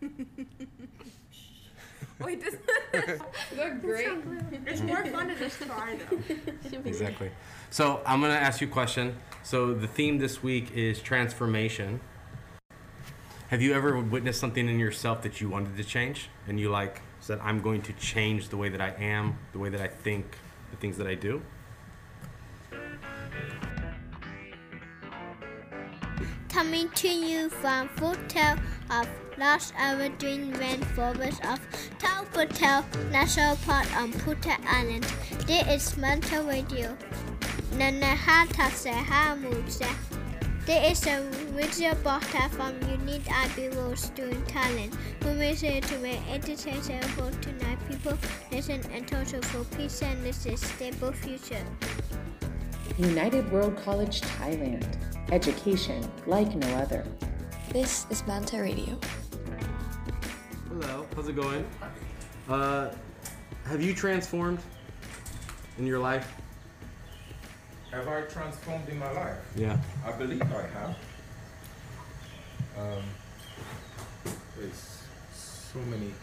Wait, this Look great. it's more fun to just try though. Exactly. So I'm gonna ask you a question. So the theme this week is transformation. Have you ever witnessed something in yourself that you wanted to change, and you like said, "I'm going to change the way that I am, the way that I think, the things that I do"? Coming to you from Footel of Lost Evergreen Rainforest of Tau Footel National Park on Phuket Island. This is Manta Radio. Nanahata se hamuse. There is a video broadcast from Unique IB World Student Thailand. makes it to make entertainment for tonight people listen and total for peace and this a stable future. United World College Thailand. Education like no other. This is Manta Radio. Hello, how's it going? Uh, have you transformed in your life? Have I transformed in my life? Yeah. I believe I have. Um, there's so many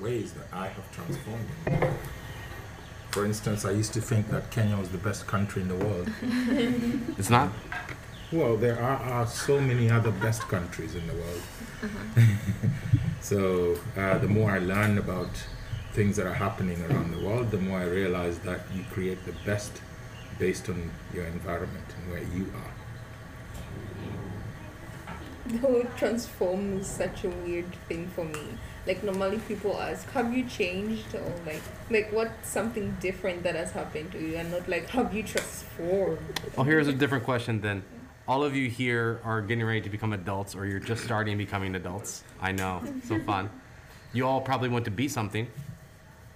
ways that I have transformed. in. For instance, I used to think that Kenya was the best country in the world. It's not. Well, there are, are so many other best countries in the world. so uh, the more I learn about things that are happening around the world, the more I realize that you create the best based on your environment and where you are. The word transform is such a weird thing for me. Like normally people ask, have you changed or like like what's something different that has happened to you and not like have you transformed? Well, here's a different question then. All of you here are getting ready to become adults, or you're just starting becoming adults. I know, so fun. You all probably want to be something,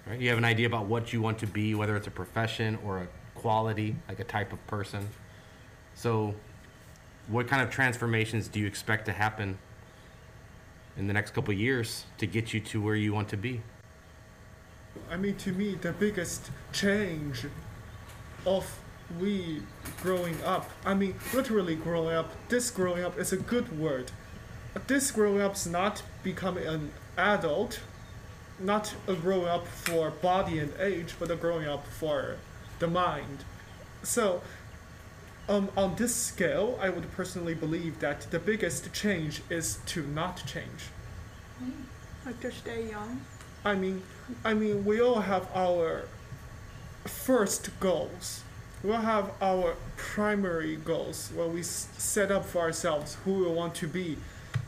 right? You have an idea about what you want to be, whether it's a profession or a quality, like a type of person. So, what kind of transformations do you expect to happen in the next couple of years to get you to where you want to be? I mean, to me, the biggest change of we growing up, I mean, literally growing up, this growing up is a good word. This growing up is not becoming an adult, not a growing up for body and age, but a growing up for the mind. So, um, on this scale, I would personally believe that the biggest change is to not change. Like to stay young. I mean, I mean, we all have our first goals. We all have our primary goals, what we set up for ourselves, who we want to be.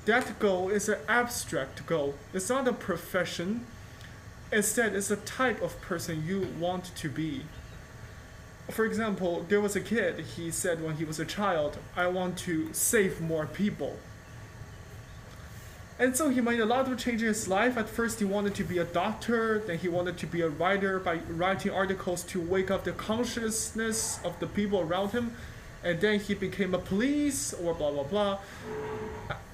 That goal is an abstract goal. It's not a profession. Instead, it's a type of person you want to be. For example, there was a kid, he said when he was a child, I want to save more people. And so he made a lot of changes in his life. At first, he wanted to be a doctor, then he wanted to be a writer by writing articles to wake up the consciousness of the people around him. And then he became a police or blah blah blah.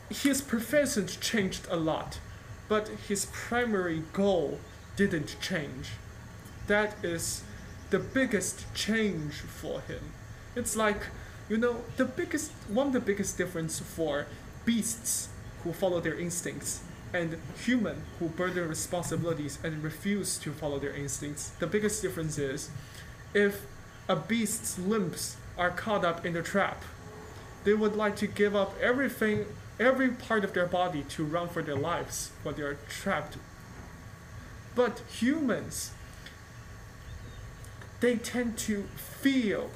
His profession changed a lot, but his primary goal didn't change. That is the biggest change for him. It's like, you know, the biggest one of the biggest difference for beasts who follow their instincts and human who burden responsibilities and refuse to follow their instincts. The biggest difference is if a beast's limbs are caught up in a trap, they would like to give up everything, every part of their body to run for their lives when they are trapped. But humans, they tend to feel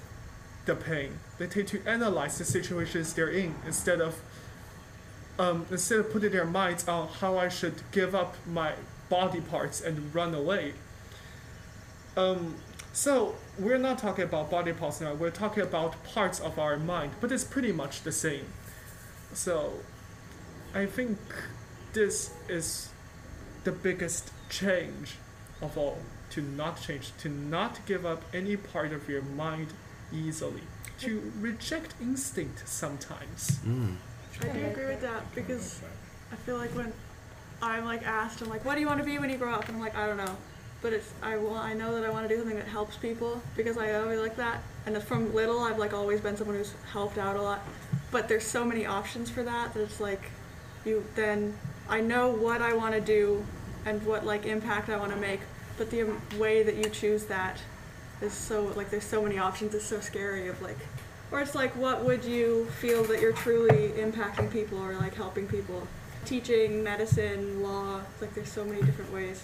the pain. They tend to analyze the situations they're in instead of um, instead of putting their minds on how I should give up my body parts and run away. Um, so we're not talking about body parts now. We're talking about parts of our mind, but it's pretty much the same. So I think this is the biggest change of all to not change, to not give up any part of your mind easily, to reject instinct sometimes. Mm. I do agree with that because I feel like when I'm like asked, I'm like, what do you want to be when you grow up? And I'm like, I don't know. But it's I want I know that I want to do something that helps people because I always like that. And from little, I've like always been someone who's helped out a lot. But there's so many options for that that it's like you then I know what I want to do and what like impact I want to make, but the way that you choose that is so like there's so many options. It's so scary of like, or it's like what would you feel that you're truly impacting people or like helping people, teaching, medicine, law. It's like there's so many different ways.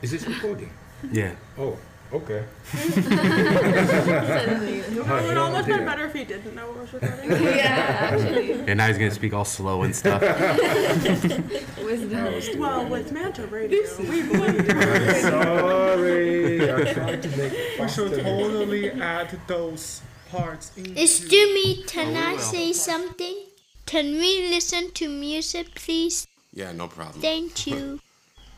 Is this recording? Yeah. Oh, okay. It would almost been better if he didn't know what was recording. yeah, actually. And now he's gonna speak all slow and stuff. Wisdom. well, with Manta Radio, we believe. Sorry, I tried to make it We should faster. totally add those parts into. Excuse me, can Oh, I well. say something? Can we listen to music, please? Yeah, no problem. Thank you.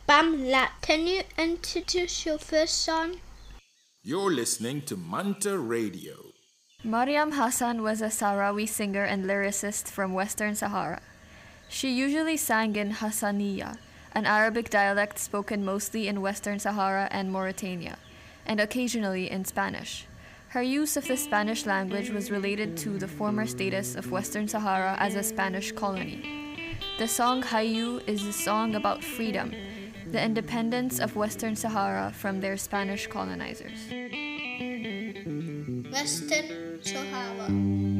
Bamla, can you introduce your first song? You're listening to Manta Radio. Mariem Hassan was a Sahrawi singer and lyricist from Western Sahara. She usually sang in Hassaniya, an Arabic dialect spoken mostly in Western Sahara and Mauritania, and occasionally in Spanish. Her use of the Spanish language was related to the former status of Western Sahara as a Spanish colony. The song Hayu is a song about freedom, the independence of Western Sahara from their Spanish colonizers. Western Sahara.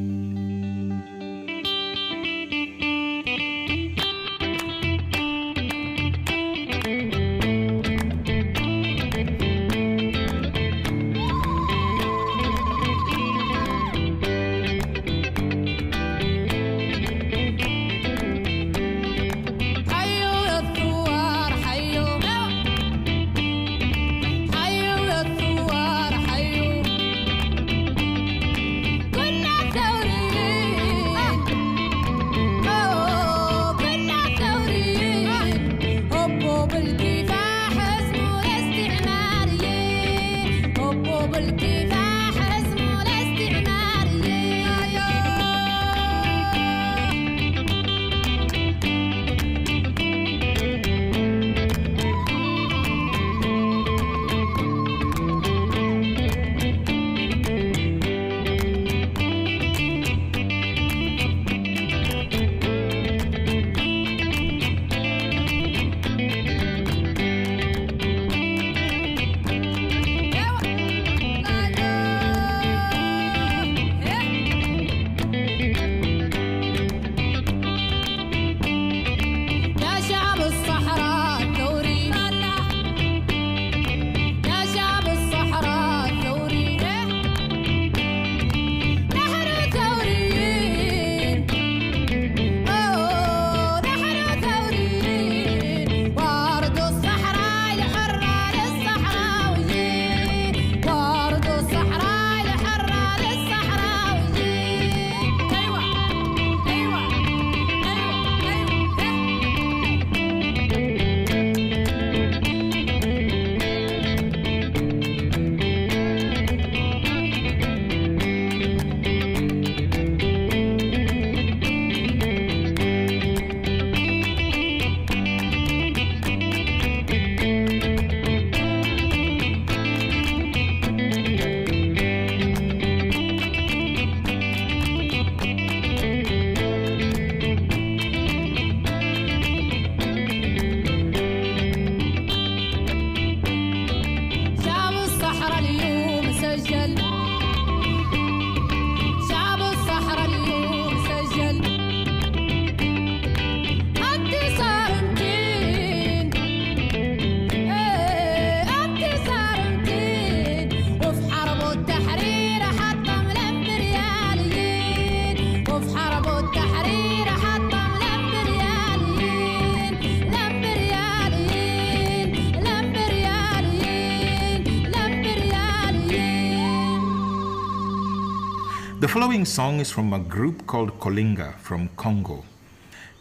Following song is from a group called Kolinga from Congo.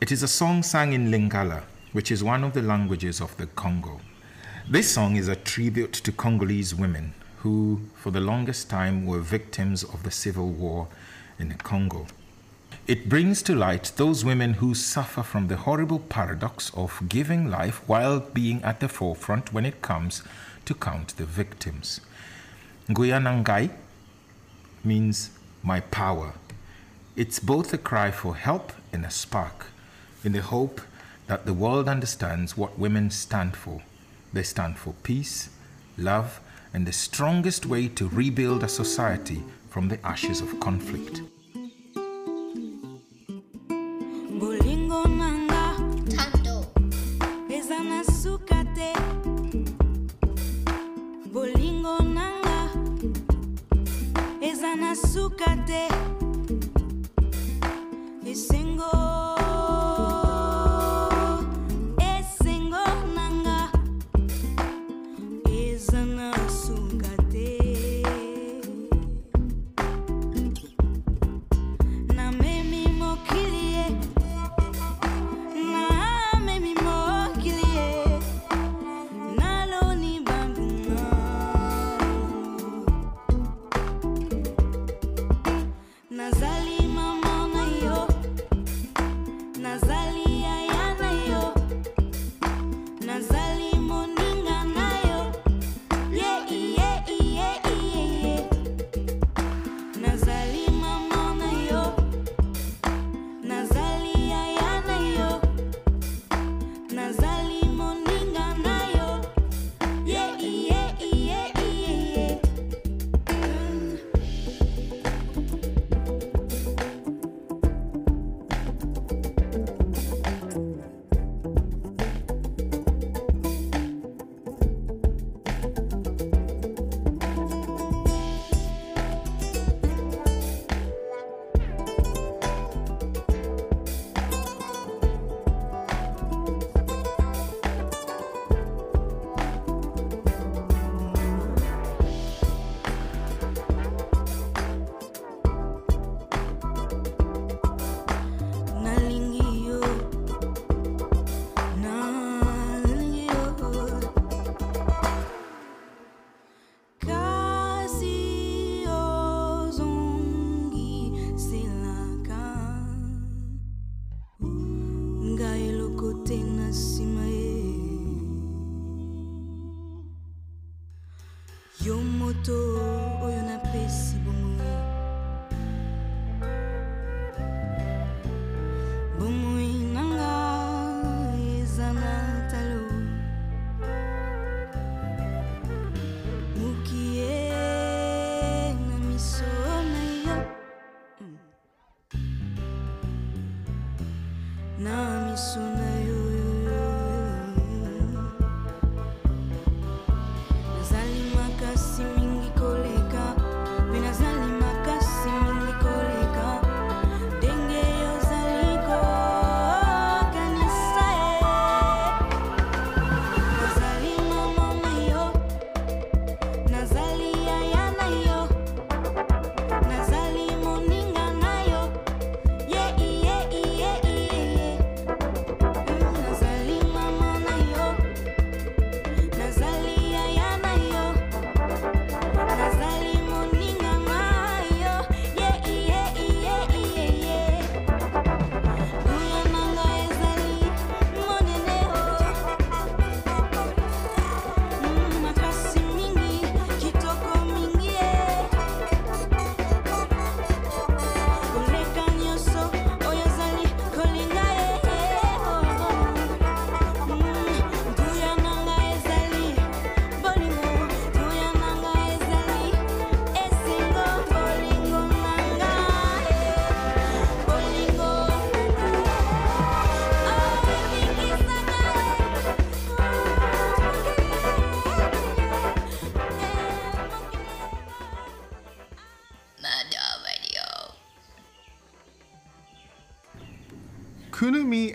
It is a song sung in Lingala, which is one of the languages of the Congo. This song is a tribute to Congolese women who, for the longest time, were victims of the civil war in the Congo. It brings to light those women who suffer from the horrible paradox of giving life while being at the forefront when it comes to count the victims. Nguyanangai means my power. It's both a cry for help and a spark in the hope that the world understands what women stand for. They stand for peace, love, and the strongest way to rebuild a society from the ashes of conflict.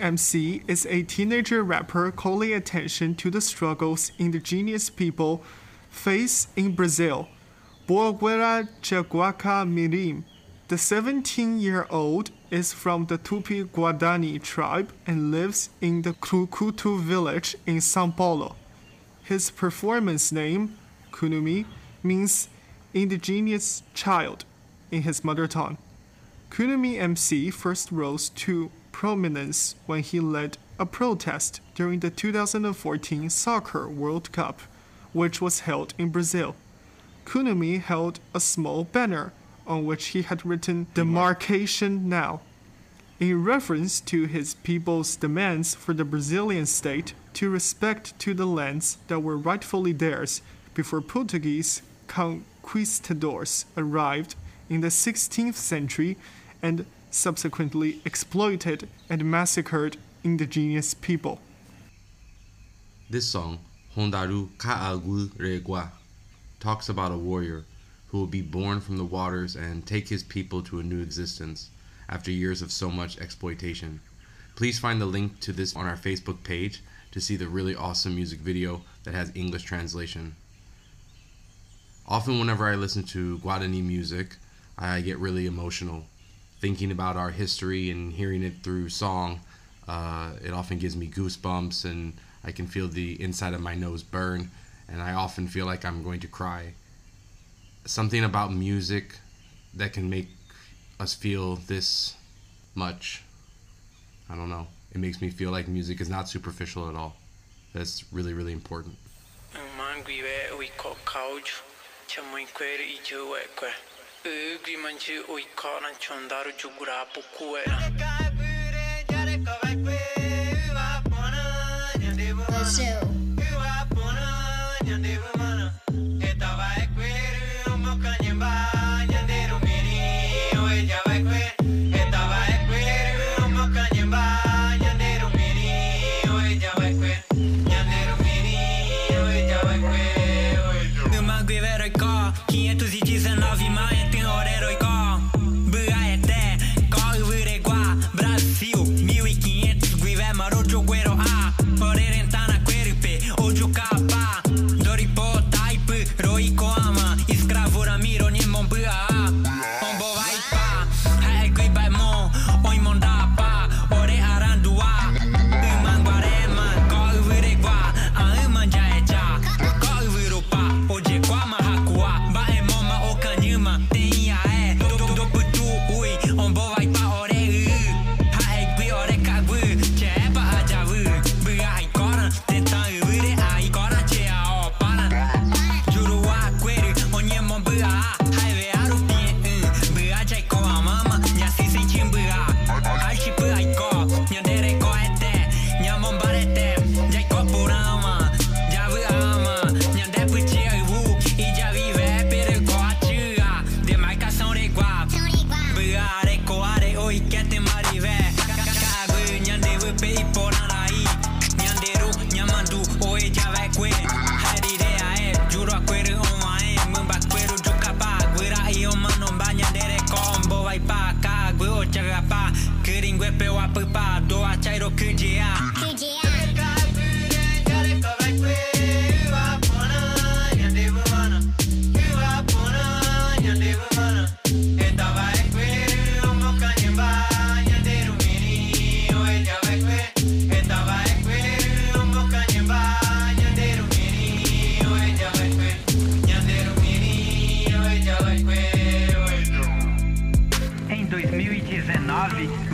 MC is a teenager rapper calling attention to the struggles indigenous people face in Brazil. Borguera Jaguaca Mirim, the 17 year old, is from the Tupi Guarani tribe and lives in the Krukutu village in Sao Paulo. His performance name, Kunumi, means indigenous child in his mother tongue. Kunumi MC first rose to prominence when he led a protest during the 2014 Soccer World Cup, which was held in Brazil. Kunumi held a small banner on which he had written Demarcation Now, in reference to his people's demands for the Brazilian state to respect to the lands that were rightfully theirs before Portuguese conquistadors arrived in the 16th century and subsequently exploited and massacred indigenous people. This song, Hondaru Ka'agu Regua, talks about a warrior who will be born from the waters and take his people to a new existence after years of so much exploitation. Please find the link to this on our Facebook page to see the really awesome music video that has English translation. Often, whenever I listen to Guarani music, I get really emotional. Thinking about our history and hearing it through song, uh, it often gives me goosebumps and I can feel the inside of my nose burn, and I often feel like I'm going to cry. Something about music that can make us feel this much. I don't know. It makes me feel like music is not superficial at all. That's really, really important. Manguive uiko kauj, chamuikwere i juwekwe. Ugri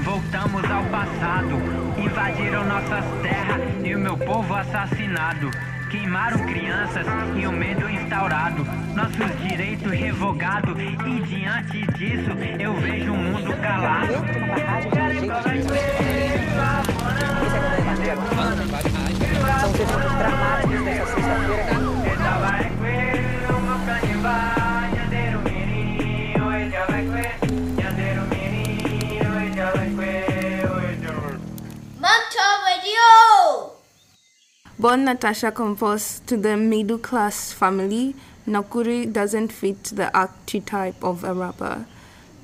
voltamos ao passado. Invadiram nossas terras e o meu povo assassinado. Queimaram crianças e o medo instaurado. Nossos direitos revogados. E diante disso, eu vejo o mundo calado. São eventos Born Natasha composed to the middle class family, Nakury doesn't fit the archetype of a rapper.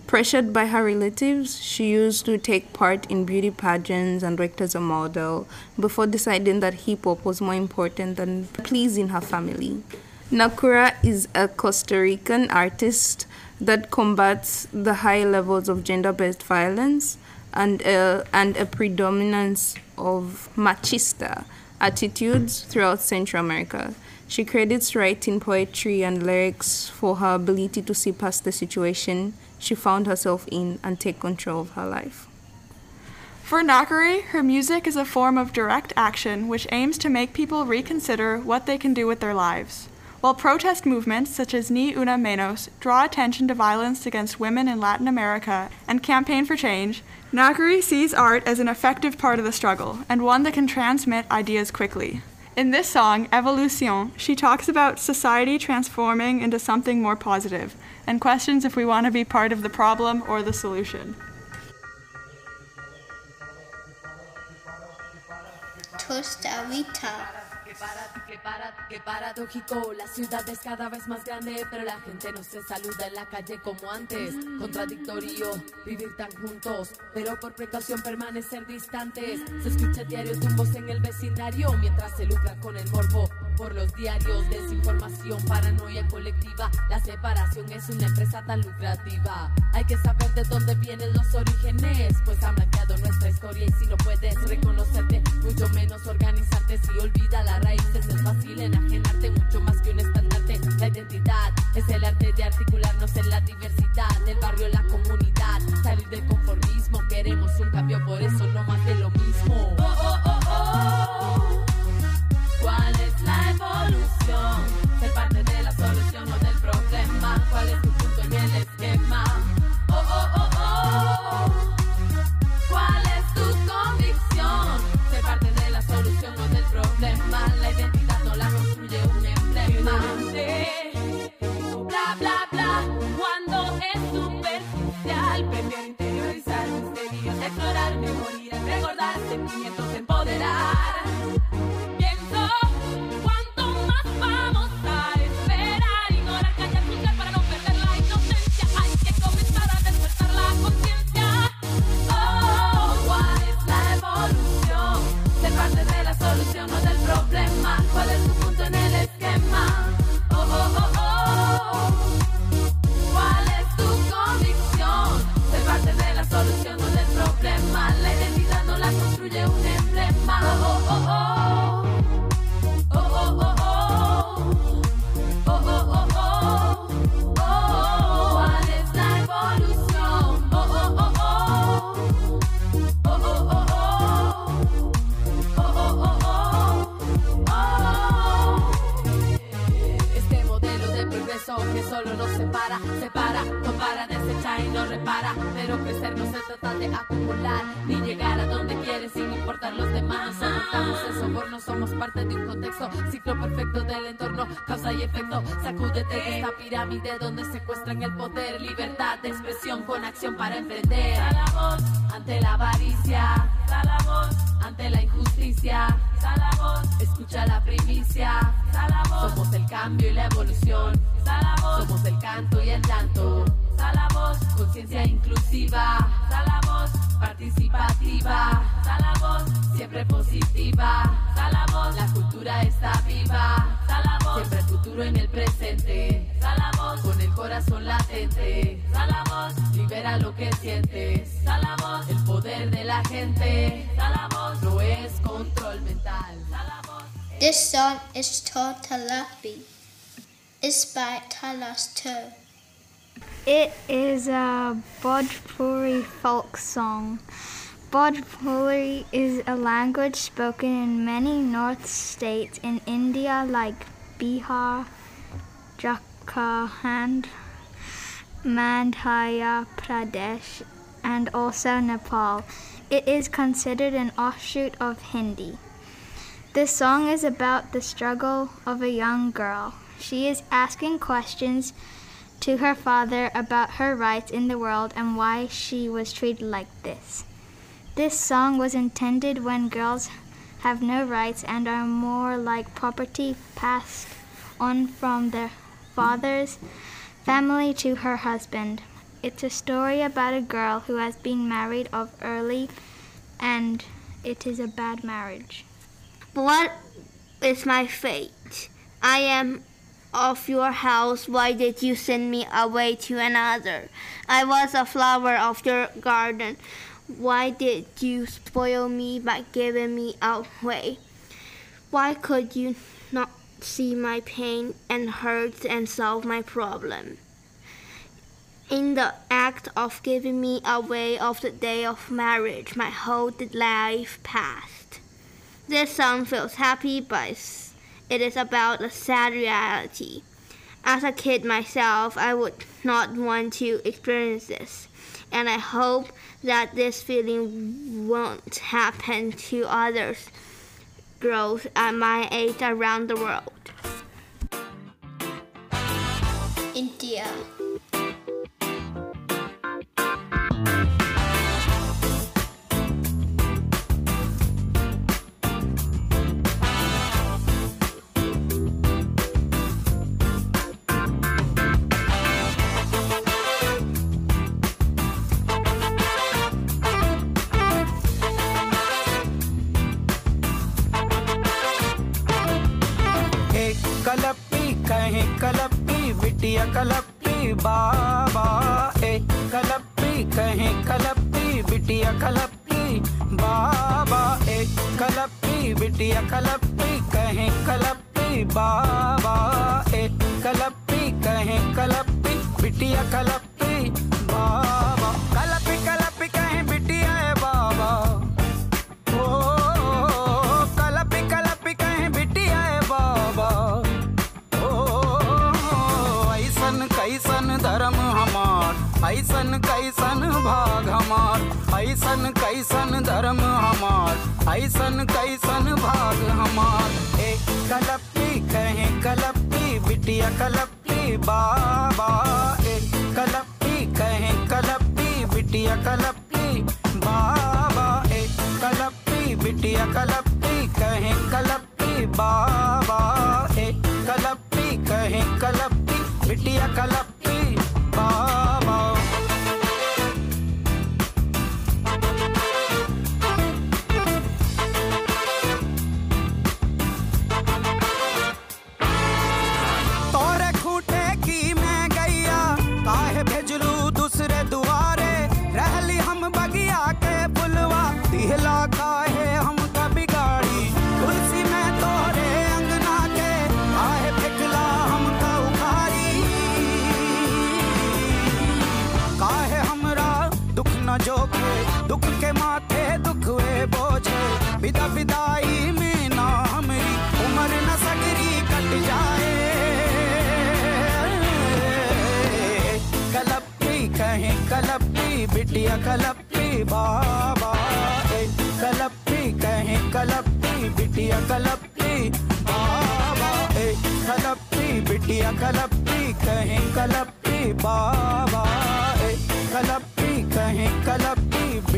Pressured by her relatives, she used to take part in beauty pageants and worked as a model before deciding that hip hop was more important than pleasing her family. Nakury is a Costa Rican artist that combats the high levels of gender based violence and a, and a predominance of machista attitudes throughout Central America. She credits writing poetry and lyrics for her ability to see past the situation she found herself in and take control of her life. For Nakury, her music is a form of direct action which aims to make people reconsider what they can do with their lives. While protest movements such as Ni Una Menos draw attention to violence against women in Latin America and campaign for change, Nakury sees art as an effective part of the struggle and one that can transmit ideas quickly. In this song, Evolution, she talks about society transforming into something more positive and questions if we want to be part of the problem or the solution. Tostadita. Qué para- qué paradójico, la ciudad es cada vez más grande, pero la gente no se saluda en la calle como antes. Contradictorio, vivir tan juntos, pero por precaución permanecer distantes. Se escucha diario tumbos en el vecindario, mientras se lucra con el morbo. Por los diarios, desinformación, paranoia colectiva. La separación es una empresa tan lucrativa. Hay que saber de dónde vienen los orígenes, pues han blanqueado nuestra historia. Y si no puedes reconocerte, mucho menos organizarte. Si olvida las raíces, es fácil enajenarte mucho más que un estandarte. La identidad es el arte de articularnos en la diversidad del barrio, la comunidad. Salir del conformismo, queremos un cambio, por eso no más de lo mismo. Repara. Pero crecer no se trata de acumular, ni llegar los demás. Soportamos el soborno, somos parte de un contexto, ciclo perfecto del entorno, causa y efecto. Sacúdete de esta pirámide donde secuestran el poder, libertad de expresión con acción para emprender. Da la voz ante la avaricia, da la voz ante la injusticia, da la voz, escucha la primicia, da la voz. Somos el cambio y la evolución, da la voz. Somos el canto y el llanto, da la voz. Conciencia inclusiva, da la voz. Participativa. Siempre positiva, da la cultura está viva, da la voz. Siempre el futuro en el presente, da la voz. Con el corazón latente, da la voz. Libera lo que sientes, da la voz. El poder de la gente, da la voz. No es control mental, da la voz. This song is called Talapi. It's by Talas too. It is a Bhojpuri folk song. Bhojpuri is a language spoken in many north states in India like Bihar, Jharkhand, Madhya Pradesh, and also Nepal. It is considered an offshoot of Hindi. This song is about the struggle of a young girl. She is asking questions to her father about her rights in the world and why she was treated like this. This song was intended when girls have no rights and are more like property passed on from their father's family to her husband. It's a story about a girl who has been married off early and it is a bad marriage. What is my fate? I am of your house. Why did you send me away to another? I was a flower of your garden. Why did you spoil me by giving me away? Why could you not see my pain and hurt and solve my problem? In the act of giving me away of the day of marriage, my whole life passed. This song feels happy, but it is about a sad reality. As a kid myself, I would not want to experience this, and I hope that this feeling won't happen to others girls at my age around the world. कहे कलपी बाबा एक कलपी कहें कलपी बिटिया कलपी ऐसन कैसन भाग हमार, ऐसन कैसन धर्म हमार, ऐसन कैसन भाग हमार। एक कलपी कहे, कलपी बिटिया, कलपी बाबा। एक कलपी कहे, कलपी बिटिया, कलपी बाबा। एक कलपी बिटिया, कलपी कहे, कलपी बाबा। एक कलपी कहे, कलपी बिटिया, कलपी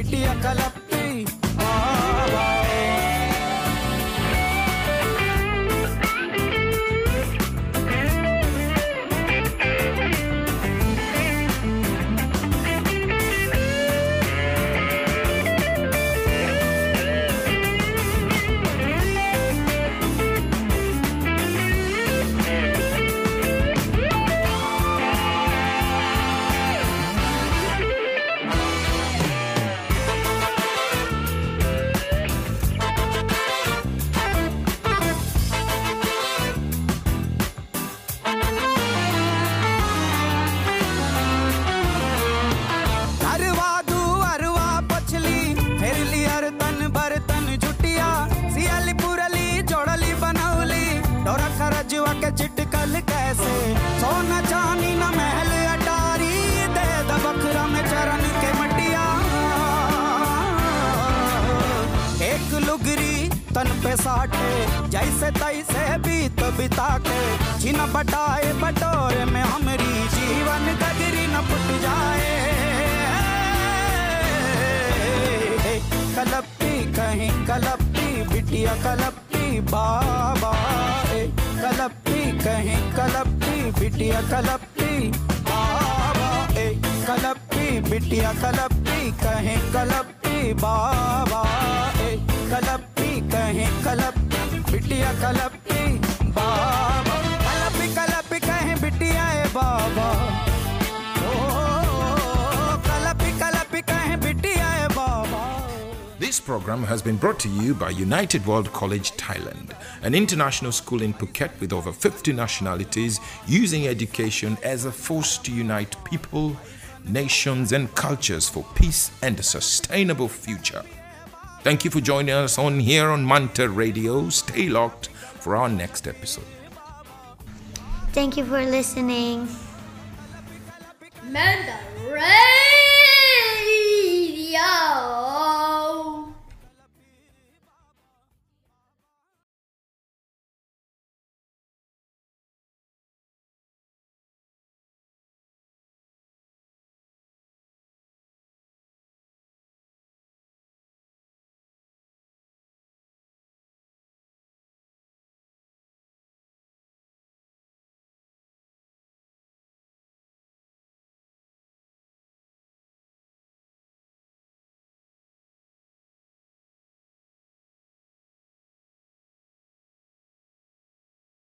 ಬಿಟ್ಟಿಯ ಕಲ लुगरी तन पे साटे जैसे तैसे बीत बिता के छिन बटाए बटोरे में हमरी जीवन गगरी न फुट जाए। कलपी कहीं, कलपी बिटिया, कलपी बाबा। ए कलपी कहीं, कलपी बिटिया, कलपी बाबा। ए कलपी बिटिया, कलपी कहीं, कलपी बाबा। ए कलपी कहीं कलपी बिटिया कलपी बाबा कलपी कलपी कहीं बिटिया ए बाबा ओ कलपी कलपी कहीं बिटिया ए बाबा This program has been brought to you by United World College Thailand, an international school in Phuket with over 50 nationalities using education as a force to unite people, nations, and cultures for peace and a sustainable future. Thank you for joining us on here on Manta Radio. Stay locked for our next episode. Thank you for listening. Manta Radio!